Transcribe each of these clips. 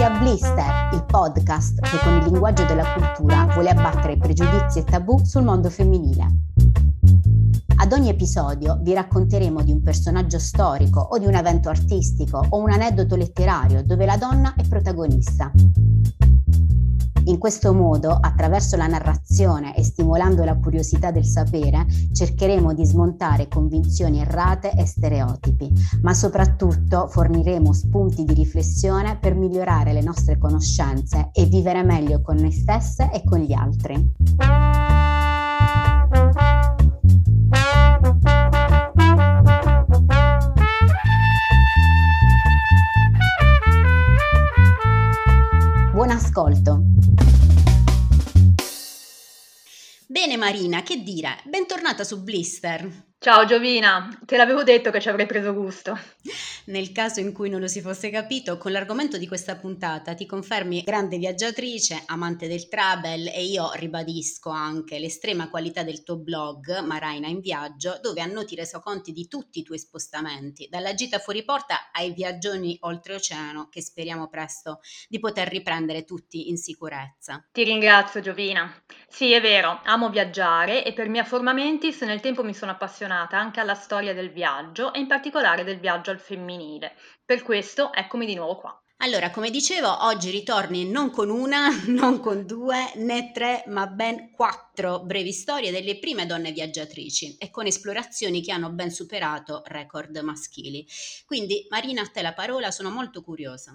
Benvenuti a Blister, il podcast che con il linguaggio della cultura vuole abbattere pregiudizi e tabù sul mondo femminile. Ad ogni episodio vi racconteremo di un personaggio storico o di un evento artistico o un aneddoto letterario dove la donna è protagonista. In questo modo, attraverso la narrazione e stimolando la curiosità del sapere, cercheremo di smontare convinzioni errate e stereotipi, ma soprattutto forniremo spunti di riflessione per migliorare le nostre conoscenze e vivere meglio con noi stesse e con gli altri. Marina, che dire? Bentornata su Blister. Ciao Giovina, te l'avevo detto che ci avrei preso gusto. Nel caso in cui non lo si fosse capito, con l'argomento di questa puntata ti confermi grande viaggiatrice, amante del travel e io ribadisco anche l'estrema qualità del tuo blog Maraina in viaggio, dove annoti resoconti di tutti i tuoi spostamenti, dalla gita fuori porta ai viaggioni oltreoceano che speriamo presto di poter riprendere tutti in sicurezza. Ti ringrazio Giovina. Sì, è vero, amo viaggiare e per mia forma mentis nel tempo mi sono appassionata appassionata anche alla storia del viaggio e in particolare del viaggio al femminile. Per questo eccomi di nuovo qua. Allora, come dicevo, oggi ritorni non con una, non con due, né tre, ma ben quattro brevi storie delle prime donne viaggiatrici e con esplorazioni che hanno ben superato record maschili. Quindi, Marina, a te la parola, sono molto curiosa.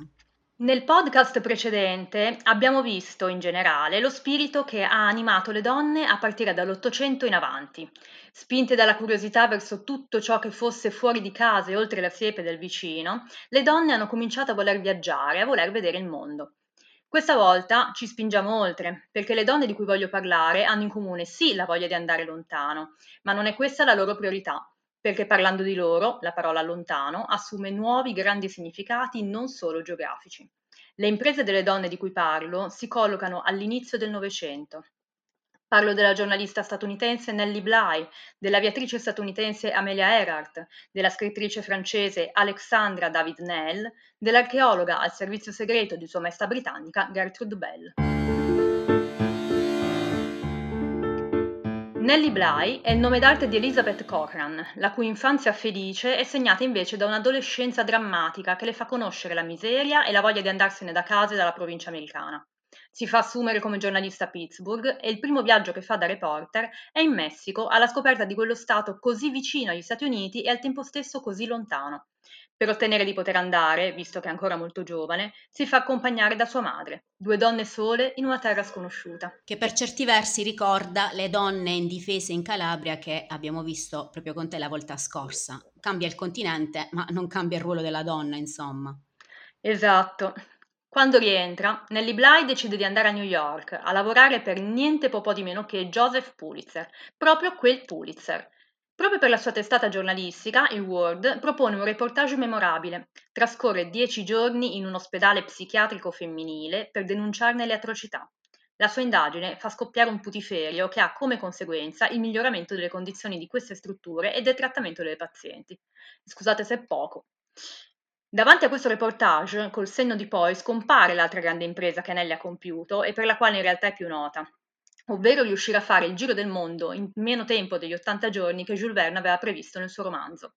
Nel podcast precedente abbiamo visto in generale lo spirito che ha animato le donne a partire dall'Ottocento in avanti. Spinte dalla curiosità verso tutto ciò che fosse fuori di casa e oltre la siepe del vicino, le donne hanno cominciato a voler viaggiare, a voler vedere il mondo. Questa volta ci spingiamo oltre, perché le donne di cui voglio parlare hanno in comune sì la voglia di andare lontano, ma non è questa la loro priorità perché parlando di loro la parola lontano assume nuovi grandi significati non solo geografici. Le imprese delle donne di cui parlo si collocano all'inizio del Novecento. Parlo della giornalista statunitense Nellie Bly, dell'aviatrice statunitense Amelia Earhart, della scrittrice francese Alexandra David Nell, dell'archeologa al servizio segreto di Sua Maestà britannica Gertrude Bell. Nellie Bly è il nome d'arte di Elizabeth Cochran, la cui infanzia felice è segnata invece da un'adolescenza drammatica che le fa conoscere la miseria e la voglia di andarsene da casa e dalla provincia americana. Si fa assumere come giornalista a Pittsburgh e il primo viaggio che fa da reporter è in Messico alla scoperta di quello stato così vicino agli Stati Uniti e al tempo stesso così lontano. Per ottenere di poter andare, visto che è ancora molto giovane, si fa accompagnare da sua madre, due donne sole in una terra sconosciuta. Che per certi versi ricorda le donne indifese in Calabria che abbiamo visto proprio con te la volta scorsa. Cambia il continente, ma non cambia il ruolo della donna, insomma. Esatto. Quando rientra, Nellie Bly decide di andare a New York a lavorare per niente po' di meno che Joseph Pulitzer, proprio quel Pulitzer, Proprio per la sua testata giornalistica, il World propone un reportage memorabile. Trascorre dieci giorni in un ospedale psichiatrico femminile per denunciarne le atrocità. La sua indagine fa scoppiare un putiferio che ha come conseguenza il miglioramento delle condizioni di queste strutture e del trattamento delle pazienti. Scusate se è poco. Davanti a questo reportage, col senno di poi, scompare l'altra grande impresa che Nelly ha compiuto e per la quale in realtà è più nota, ovvero riuscire a fare il giro del mondo in meno tempo degli 80 giorni che Jules Verne aveva previsto nel suo romanzo.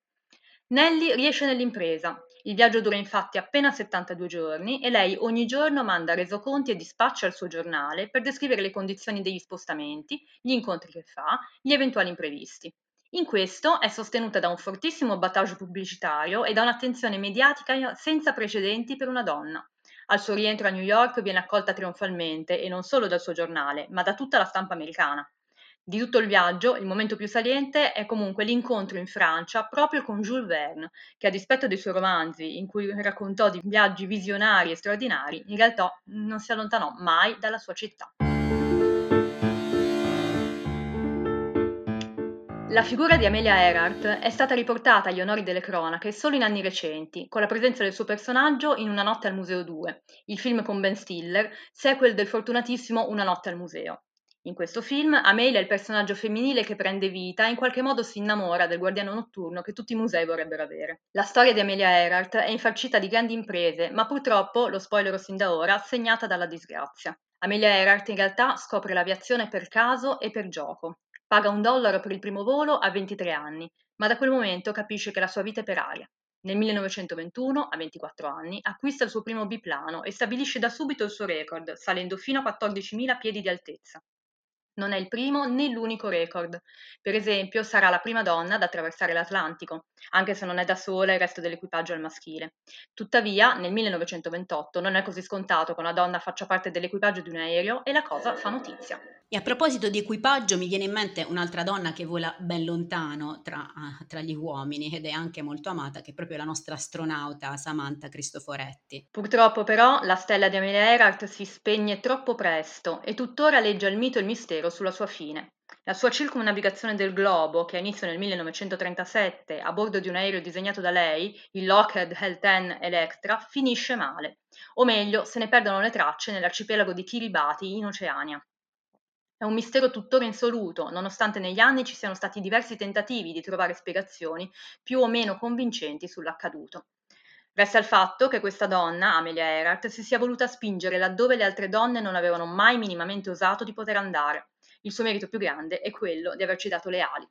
Nelly riesce nell'impresa. Il viaggio dura infatti appena 72 giorni e lei ogni giorno manda resoconti e dispacci al suo giornale per descrivere le condizioni degli spostamenti, gli incontri che fa, gli eventuali imprevisti. In questo è sostenuta da un fortissimo battage pubblicitario e da un'attenzione mediatica senza precedenti per una donna. Al suo rientro a New York viene accolta trionfalmente e non solo dal suo giornale, ma da tutta la stampa americana. Di tutto il viaggio, il momento più saliente è comunque l'incontro in Francia proprio con Jules Verne, che a dispetto dei suoi romanzi, in cui raccontò di viaggi visionari e straordinari, in realtà non si allontanò mai dalla sua città. La figura di Amelia Earhart è stata riportata agli onori delle cronache solo in anni recenti, con la presenza del suo personaggio in Una notte al Museo 2, il film con Ben Stiller, sequel del fortunatissimo Una notte al Museo. In questo film Amelia è il personaggio femminile che prende vita e in qualche modo si innamora del guardiano notturno che tutti i musei vorrebbero avere. La storia di Amelia Earhart è infarcita di grandi imprese, ma purtroppo, lo spoilerò sin da ora, segnata dalla disgrazia. Amelia Earhart in realtà scopre l'aviazione per caso e per gioco. Paga un dollaro per il primo volo a 23 anni, ma da quel momento capisce che la sua vita è per aria. Nel 1921, a 24 anni, acquista il suo primo biplano e stabilisce da subito il suo record, salendo fino a 14.000 piedi di altezza. Non è il primo né l'unico record. Per esempio, sarà la prima donna ad attraversare l'Atlantico, anche se non è da sola il resto dell'equipaggio al maschile. Tuttavia, nel 1928 non è così scontato che una donna faccia parte dell'equipaggio di un aereo e la cosa fa notizia. E a proposito di equipaggio, mi viene in mente un'altra donna che vola ben lontano tra, tra, gli uomini ed è anche molto amata, che è proprio la nostra astronauta Samantha Cristoforetti. Purtroppo però la stella di Amelia Earhart si spegne troppo presto e tuttora leggia il mito e il mistero sulla sua fine. La sua circumnavigazione del globo, che ha inizio nel 1937 a bordo di un aereo disegnato da lei, il Lockheed L-10 Electra, finisce male. O meglio, se ne perdono le tracce nell'arcipelago di Kiribati in Oceania. È un mistero tuttora insoluto, nonostante negli anni ci siano stati diversi tentativi di trovare spiegazioni più o meno convincenti sull'accaduto. Resta il fatto che questa donna, Amelia Earhart, si sia voluta spingere laddove le altre donne non avevano mai minimamente osato di poter andare. Il suo merito più grande è quello di averci dato le ali.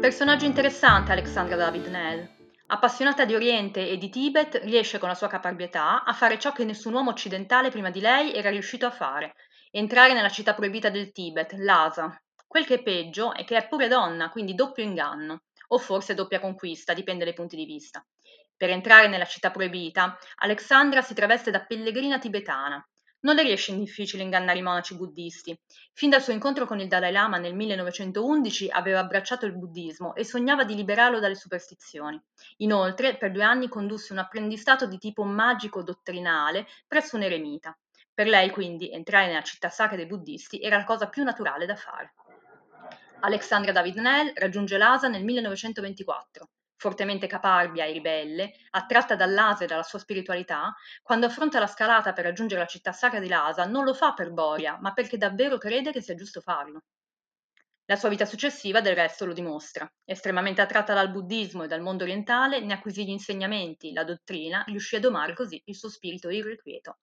Personaggio interessante Alexandra David Nell. Appassionata di Oriente e di Tibet, riesce con la sua caparbietà a fare ciò che nessun uomo occidentale prima di lei era riuscito a fare, entrare nella città proibita del Tibet, Lhasa. Quel che è peggio è che è pure donna, quindi doppio inganno, o forse doppia conquista, dipende dai punti di vista. Per entrare nella città proibita, Alexandra si traveste da pellegrina tibetana, non le riesce difficile ingannare i monaci buddisti. Fin dal suo incontro con il Dalai Lama nel 1911 aveva abbracciato il buddismo e sognava di liberarlo dalle superstizioni. Inoltre, per due anni condusse un apprendistato di tipo magico-dottrinale presso un eremita. Per lei, quindi, entrare nella città sacra dei buddisti era la cosa più naturale da fare. Alexandra David Nell raggiunge l'Asa nel 1924 fortemente caparbia e ribelle, attratta dall'Asia e dalla sua spiritualità, quando affronta la scalata per raggiungere la città sacra di Lhasa, non lo fa per boria, ma perché davvero crede che sia giusto farlo. La sua vita successiva, del resto, lo dimostra. Estremamente attratta dal buddismo e dal mondo orientale, ne acquisì gli insegnamenti, la dottrina, riuscì a domare così il suo spirito irrequieto.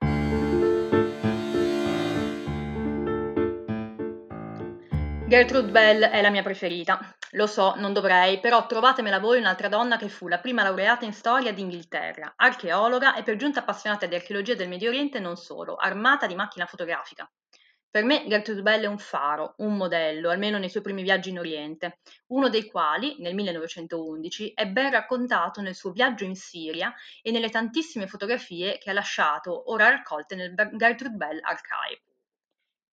Gertrude Bell è la mia preferita. Lo so, non dovrei, però trovatemela voi un'altra donna che fu la prima laureata in storia d'Inghilterra, archeologa e per giunta appassionata di archeologia del Medio Oriente e non solo, armata di macchina fotografica. Per me Gertrude Bell è un faro, un modello, almeno nei suoi primi viaggi in Oriente, uno dei quali, nel 1911, è ben raccontato nel suo viaggio in Siria e nelle tantissime fotografie che ha lasciato ora raccolte nel Gertrude Bell Archive.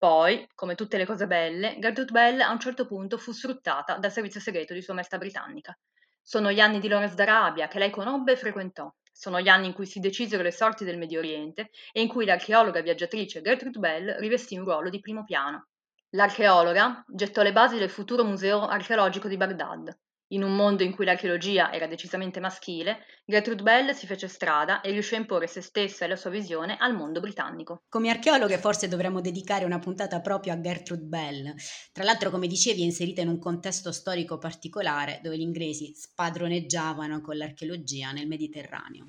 Poi, come tutte le cose belle, Gertrude Bell a un certo punto fu sfruttata dal servizio segreto di sua maestra britannica. Sono gli anni di Lawrence d'Arabia che lei conobbe e frequentò. Sono gli anni in cui si decisero le sorti del Medio Oriente e in cui l'archeologa viaggiatrice Gertrude Bell rivestì un ruolo di primo piano. L'archeologa gettò le basi del futuro museo archeologico di Baghdad, in un mondo in cui l'archeologia era decisamente maschile, Gertrude Bell si fece strada e riuscì a imporre se stessa e la sua visione al mondo britannico. Come archeologhe forse dovremmo dedicare una puntata proprio a Gertrude Bell. Tra l'altro, come dicevi, è inserita in un contesto storico particolare dove gli inglesi spadroneggiavano con l'archeologia nel Mediterraneo.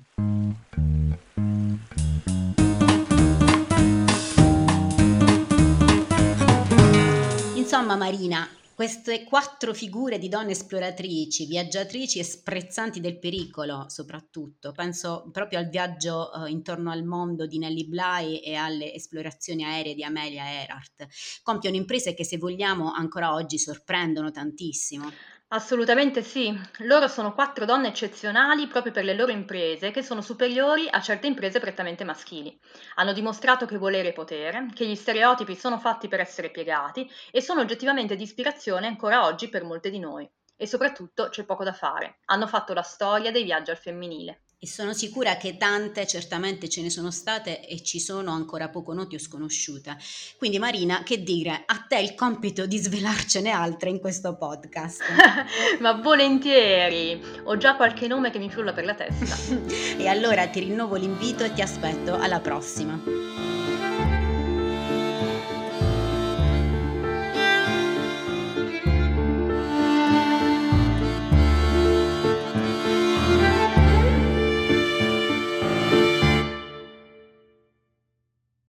Insomma, Marina, queste quattro figure di donne esploratrici, viaggiatrici e sprezzanti del pericolo, soprattutto. Penso proprio al viaggio uh, intorno al mondo di Nelly Bly e alle esplorazioni aeree di Amelia Earhart. Compiono imprese che, se vogliamo, ancora oggi sorprendono tantissimo. Assolutamente sì, loro sono quattro donne eccezionali proprio per le loro imprese che sono superiori a certe imprese prettamente maschili. Hanno dimostrato che volere è potere, che gli stereotipi sono fatti per essere piegati e sono oggettivamente di ispirazione ancora oggi per molte di noi. E soprattutto c'è poco da fare, hanno fatto la storia dei viaggi al femminile e sono sicura che tante certamente ce ne sono state e ci sono ancora poco noti o sconosciute. Quindi Marina, che dire, a te il compito di svelarcene altre in questo podcast. Ma volentieri, ho già qualche nome che mi frulla per la testa. e allora ti rinnovo l'invito e ti aspetto alla prossima.